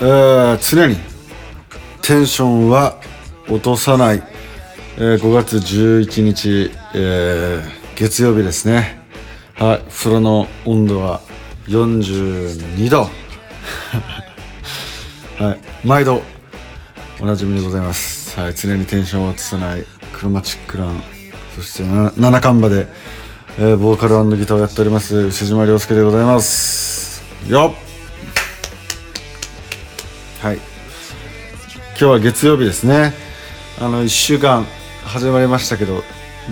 え常にテンションは落とさない、えー5月11日、えー月曜日ですね。はい風呂の温度は42度。はい毎度おなじみでございます。はい常にテンションを落とさない。クロマチックラン。そして七冠馬で、えーボーカルギターをやっております牛島亮介でございます。よっ。はい。今日は月曜日ですね。あの1週間始まりましたけど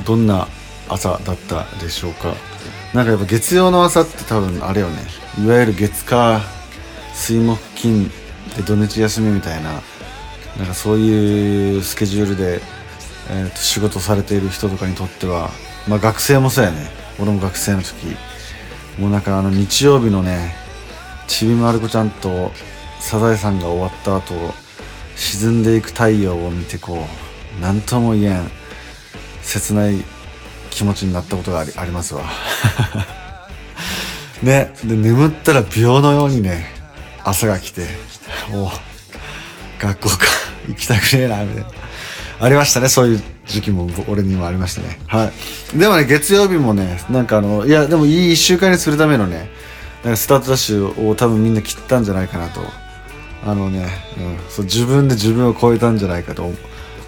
どんな朝だったでしょうか？なんかやっぱ月曜の朝って多分あれよね。いわゆる月火水木金で土日休みみたいななんかそういうスケジュールで、えーと仕事されている人とかにとってはまあ学生もそうやね。俺も学生の時。もうなんかあの日曜日のねちびまる子ちゃんとサザエさんが終わった後沈んでいく太陽を見てこう何とも言えん切ない気持ちになったことがありありますわ。ねで眠ったら秒のようにね朝が来ておう学校か行きたくねえなみたいな。ありましたねそういう時期も俺にもありましたね。はい。でもね月曜日もねなんかあのいやでもいい1週間にするためのねなんかスタートダッシュを多分みんな切ったんじゃないかなとあのね、うん、そう自分で自分を超えたんじゃないかと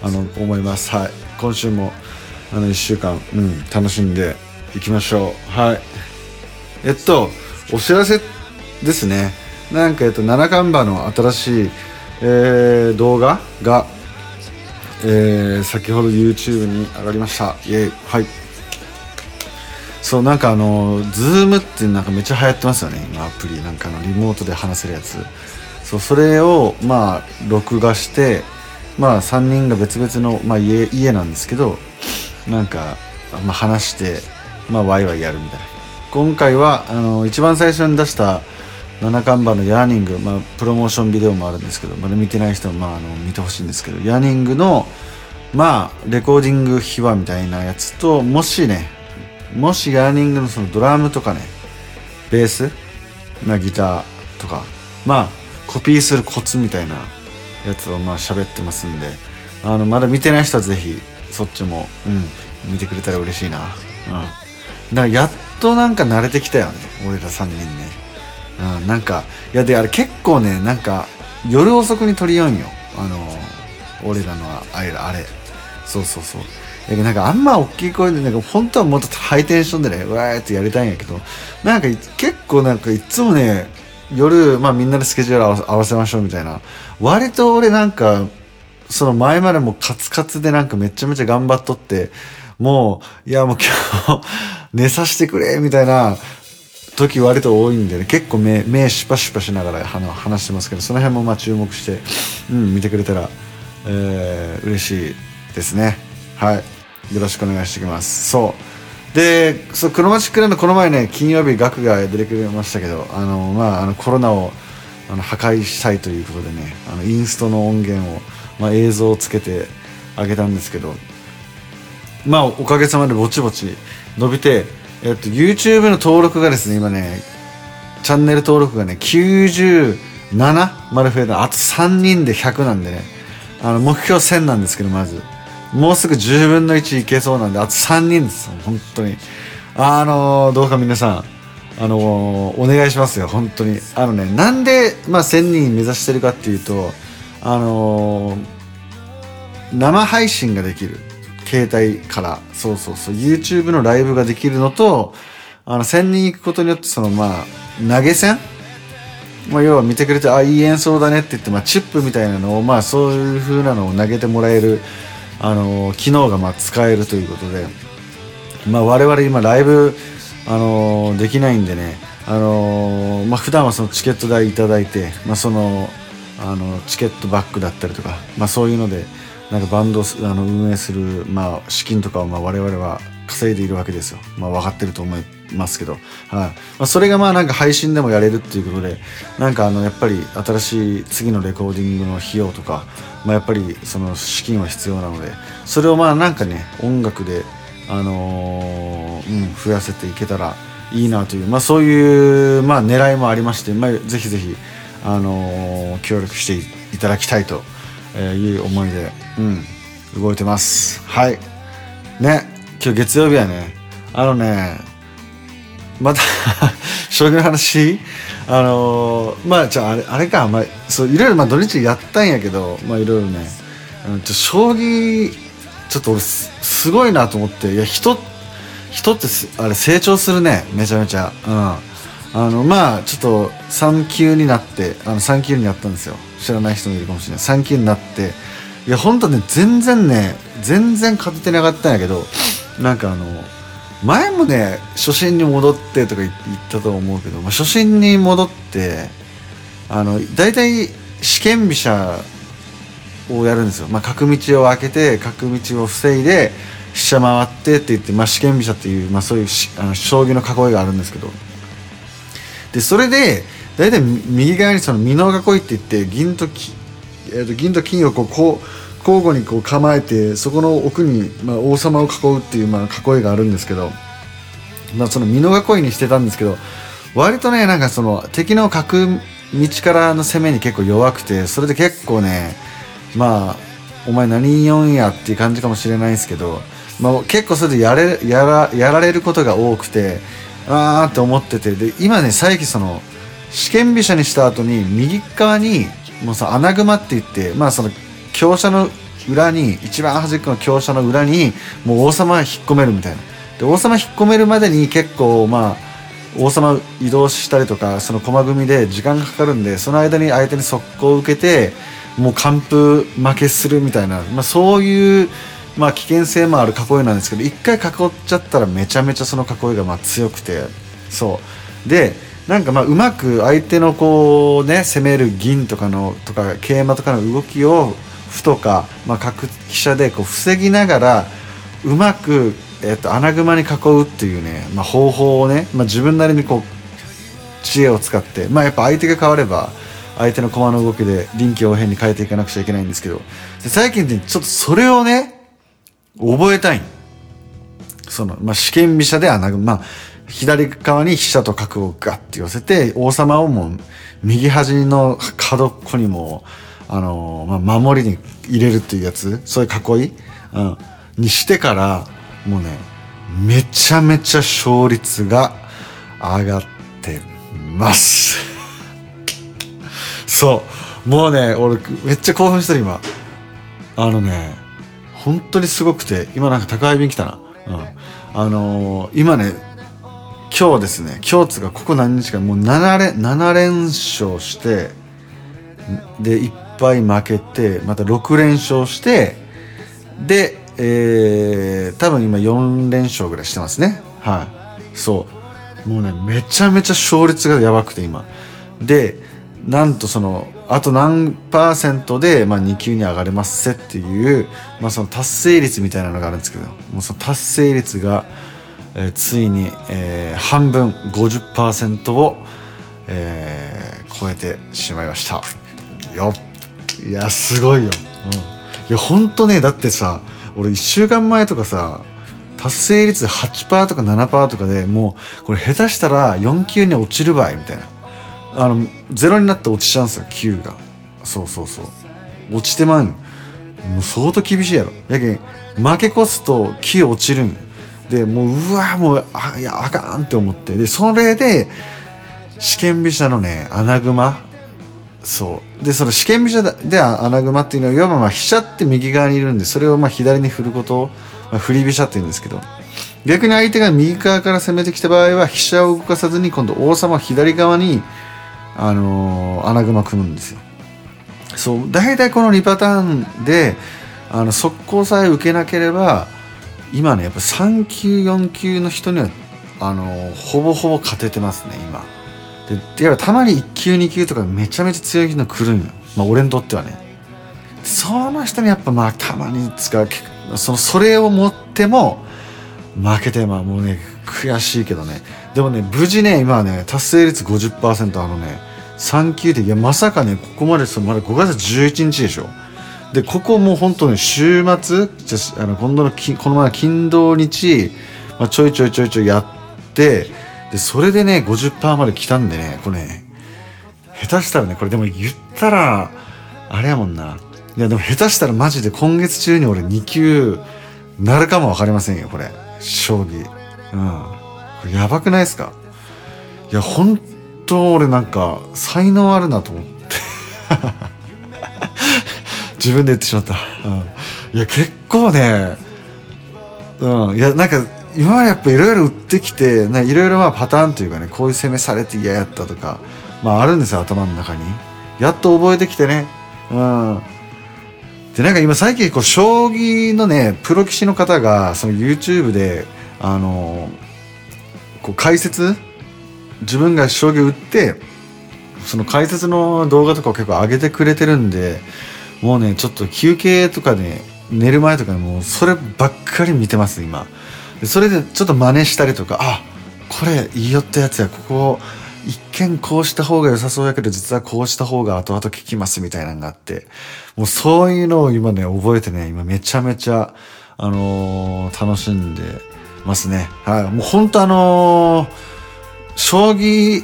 あの思います。はい。今週もあの1週間、うん、楽しんでいきましょう。はい。えっとお知らせですね。なんかえっと七冠馬の新しい、えー動画が、えー先ほど YouTube に上がりました。イエイ。はい。そうなんかあの Zoom ってなんかめっちゃ流行ってますよね。今アプリなんかのリモートで話せるやつ。そうそれをまあ録画してまあ3人が別々の、まあ、家家なんですけどなんか、まあ、話してまあワイワイやるみたいな。今回はあの一番最初に出した七冠馬のヤーニング、まあ、プロモーションビデオもあるんですけどまだ見てない人は、まあ、あの見てほしいんですけどヤーニングのまあレコーディング秘話みたいなやつともしねもしヤーニングのそのドラムとかねベースなギターとかまあコピーするコツみたいなやつをまあ喋ってますんであのまだ見てない人はぜひそっちもうん見てくれたら嬉しいな。うん。だからやっとなんか慣れてきたよね俺ら3人ね。うんなんかいやであれ結構ねなんか夜遅くに撮りよんよ。あの俺らのあれあれ。そうそうそう。だけどなんかあんま大きい声でなんか本当はもっとハイテンションでねうわーってやりたいんやけどなんか結構なんかいつもね夜、まあ、みんなでスケジュール合わせましょうみたいな。割と俺なんかその前までもカツカツでなんかめちゃめちゃ頑張っとってもういやもう今日 寝させてくれみたいな時割と多いんでね。結構目目シュパシュパしながら話してますけどその辺もまあ注目して、うん、見てくれたら、えー、嬉しいですね。はい。よろしくお願いしてきます。そう。でそうクロマチックランドこの前ね金曜日額が出てくれましたけどあのまああのコロナをあの破壊したいということでねあのインストの音源を、まあ、映像をつけてあげたんですけどまあおかげさまでぼちぼち伸びて、えっと、YouTube の登録がですね今ねチャンネル登録がね97まで増えた。あと3人で100なんでねあの目標1000なんですけどまず。もうすぐ10分の1いけそうなんであと3人です本当に。あのどうか皆さんあのお願いしますよ本当に。あのねなんで、まあ、1000人目指してるかっていうとあの生配信ができる。携帯からそうそうそう。YouTube のライブができるのとあの1000人行くことによってそのまあ投げ銭？まあ、要は見てくれてあいい演奏だねって言って、まあ、チップみたいなのを、まあ、そういう風なのを投げてもらえる、あの機能がまあ使えるということで、まあ、我々今ライブ、あのできないんでね、あのまあ普段はそのチケット代いただいて、まあ、そのあのチケットバックだったりとか、まあ、そういうのでなんかバンドあの運営する、まあ、資金とかをまあ我々は稼いでいるわけですよ、まあ、分かってると思いますけど、はいまあ、それがまあなんか配信でもやれるっていうことでなんかあのやっぱり新しい次のレコーディングの費用とか、まあ、やっぱりその資金は必要なのでそれをまあなんかね音楽で、あのーうん、増やせていけたらいいなという、まあ、そういう、まあ、狙いもありまして、まあ、ぜひぜひあのー協力していただきたいという思いで、うん、動いてます。はい。ね、今日月曜日はね、あのね、また、将棋の話？あのーまあ、じゃあ、れ、あれか、まあ、そう、いろいろ、まあ、土日やったんやけど、まあ、いろいろね、あのちょ将棋、ちょっと俺す、ごいなと思って、いや、人、人って、あれ、成長するね、めちゃめちゃ。うん。あの、まあ、ちょっと、3級になって、あの、3級になったんですよ。知らない人もいるかもしれない。3級になって、いや、ほんとね、全然ね、全然勝ててなかったんやけど、なんかあの、前もね初心に戻ってとか言ったと思うけど、まあ、初心に戻ってあの大体試験飛車をやるんですよ、まあ、角道を開けて角道を防いで飛車回ってって言って、まあ、試験飛車っていう、まあ、そういうあの将棋の囲いがあるんですけど。でそれで大体右側にその美濃囲いって言って銀とき、えー、と銀と金をこうこう交互にこう構えてそこの奥に、まあ、王様を囲うっていう、まあ、囲いがあるんですけど、まあ、その美濃囲いにしてたんですけど割とねなんかその敵の角道からの攻めに結構弱くてそれで結構ねまあお前何言うんやっていう感じかもしれないですけど、まあ、結構それでやれやらやられることが多くてあーって思っててで今ね最近その試験飛車にした後に右側にもうさ穴熊って言ってまあその強者の裏に一番端っこの強者の裏にもう王様引っ込めるみたいな。で王様引っ込めるまでに結構まあ王様移動したりとかその駒組みで時間がかかるんでその間に相手に速攻を受けてもう完封負けするみたいな、まあ、そういう、まあ、危険性もある囲いなんですけど一回囲っちゃったらめちゃめちゃその囲いがまあ強くて。そう。でなんかまあうまく相手のこうね攻める銀とかのとか桂馬とかの動きを歩とか、まあ、角飛車でこう防ぎながらうまく、えっと穴熊に囲うっていうね、まあ、方法をね、まあ、自分なりにこう知恵を使って、まあ、やっぱ相手が変われば相手の駒の動きで臨機応変に変えていかなくちゃいけないんですけどで最近ってちょっとそれをね覚えたい。その、まあ、試験飛車で穴熊、まあ、左側に飛車と角をガッて寄せて王様をもう右端の角っこにもあのー、まあ、守りに入れるっていうやつそういう囲い、うん、にしてからもうねめちゃめちゃ勝率が上がってます。そう。もうね俺めっちゃ興奮してる今。あのね本当にすごくて今なんか宅配便来たな、うん、あのー、今ね今日ですね今日つがここ何日かもう7連 ,7 連勝してで1敗負けてまた6連勝してで、えー、多分今4連勝ぐらいしてますね。はい。そう。もうねめちゃめちゃ勝率がやばくて今。でなんとそのあと何パーセントで、まあ、2級に上がれますせっていう、まあ、その達成率みたいなのがあるんですけどもうその達成率が、えー、ついに、えー、半分50%を、えー、超えてしまいました。よっ。いやすごいよ、うん、いやほんとねだってさ俺1週間前とかさ達成率8%とか7%とかでもうこれ下手したら4級に落ちる場合みたいな。あのゼロになって落ちちゃうんですよ9が。そうそうそう。落ちてまうん。もう相当厳しいやろ。やけん負け越すと9落ちるんでもううわもうあいやあかんって思って。でそれで試験飛車のね穴熊そう。でその試験飛車で穴熊っていうのは要はまあ飛車って右側にいるんでそれをまあ左に振ることを、まあ、振り飛車って言うんですけど逆に相手が右側から攻めてきた場合は飛車を動かさずに今度王様左側に、あのー穴熊組むんですよ。そう。大体この2パターンであの速攻さえ受けなければ今ねやっぱ3級4級の人にはあのーほぼほぼ勝ててますね今。ででたまに1級2級とかめちゃめちゃ強いの来るんよ。まあ俺にとってはね。その人にやっぱまあたまに使うそのそれを持っても負けてまあもうね悔しいけどね。でもね無事ね今はね達成率50%あのね3級でいやまさかねここまでそうまだ5月11日でしょ。でここもう本当に週末じゃあの今度のきこの前金土日、まあ、ちょいちょいちょいちょいやってでそれでね50%まで来たんでねこれね下手したらねこれでも言ったらあれやもんな。いやでも下手したらマジで今月中に俺2級なるかも分かりませんよこれ。将棋。うん。これやばくないですか？いや本当俺なんか才能あるなと思って。自分で言ってしまった、うん、いや結構ねうん。いやなんか今までやっぱいろいろ売ってきていろいろパターンというかねこういう攻めされて嫌やったとかまああるんですよ頭の中に。やっと覚えてきてね。うん。でなんか今最近こう将棋のねプロ棋士の方がその YouTube であのこう解説？自分が将棋打ってその解説の動画とかを結構上げてくれてるんでもうねちょっと休憩とかね寝る前とかもうそればっかり見てます今。それでちょっと真似したりとかあこれ言いよったやつやここ一見こうした方が良さそうやけど実はこうした方が後々効きますみたいなのがあってもうそういうのを今ね覚えてね今めちゃめちゃあのー、楽しんでますね。はいもう本当あのー、将棋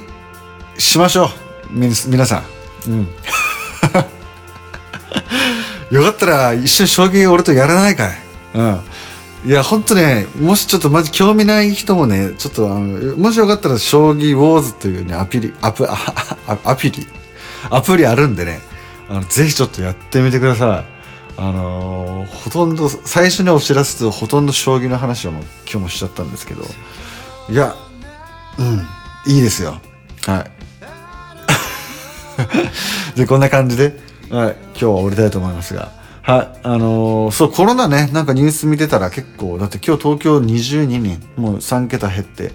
しましょう。み皆さん。うん。よかったら一緒に将棋俺とやらないかい。うん。いや、ほんとね、もしちょっとマジ興味ない人もね、ちょっとあの、もしよかったら、将棋ウォーズというね、アプリ、アプ、アプリ、アプリあるんでね、あの、ぜひちょっとやってみてください。あのー、ほとんど、最初にお知らせとほとんど将棋の話をもう今日もしちゃったんですけど、いや、うん、いいですよ。はい。で、こんな感じで、はい、今日は終わりたいと思いますが、はい、あのー、そう、コロナね、なんかニュース見てたら結構、だって今日東京22人、もう3桁減って、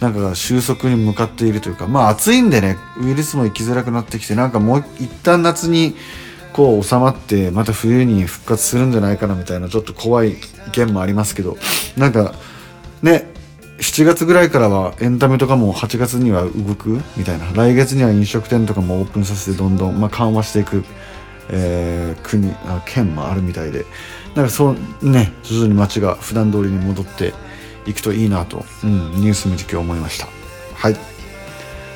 なんか収束に向かっているというか、まあ暑いんでね、ウイルスも行きづらくなってきて、なんかもう一旦夏にこう収まって、また冬に復活するんじゃないかなみたいな、ちょっと怖い意見もありますけど、なんか、ね、7月ぐらいからはエンタメとかも8月には動くみたいな、来月には飲食店とかもオープンさせてどんどん、まあ、緩和していく。えー、国あ県もあるみたいでなんかそうね徐々に街が普段通りに戻っていくといいなと、うん、ニュース見て今日思いました。はい。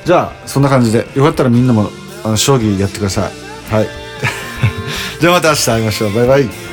じゃあそんな感じでよかったらみんなもあの将棋やってください。はい。じゃあまた明日会いましょう。バイバイ。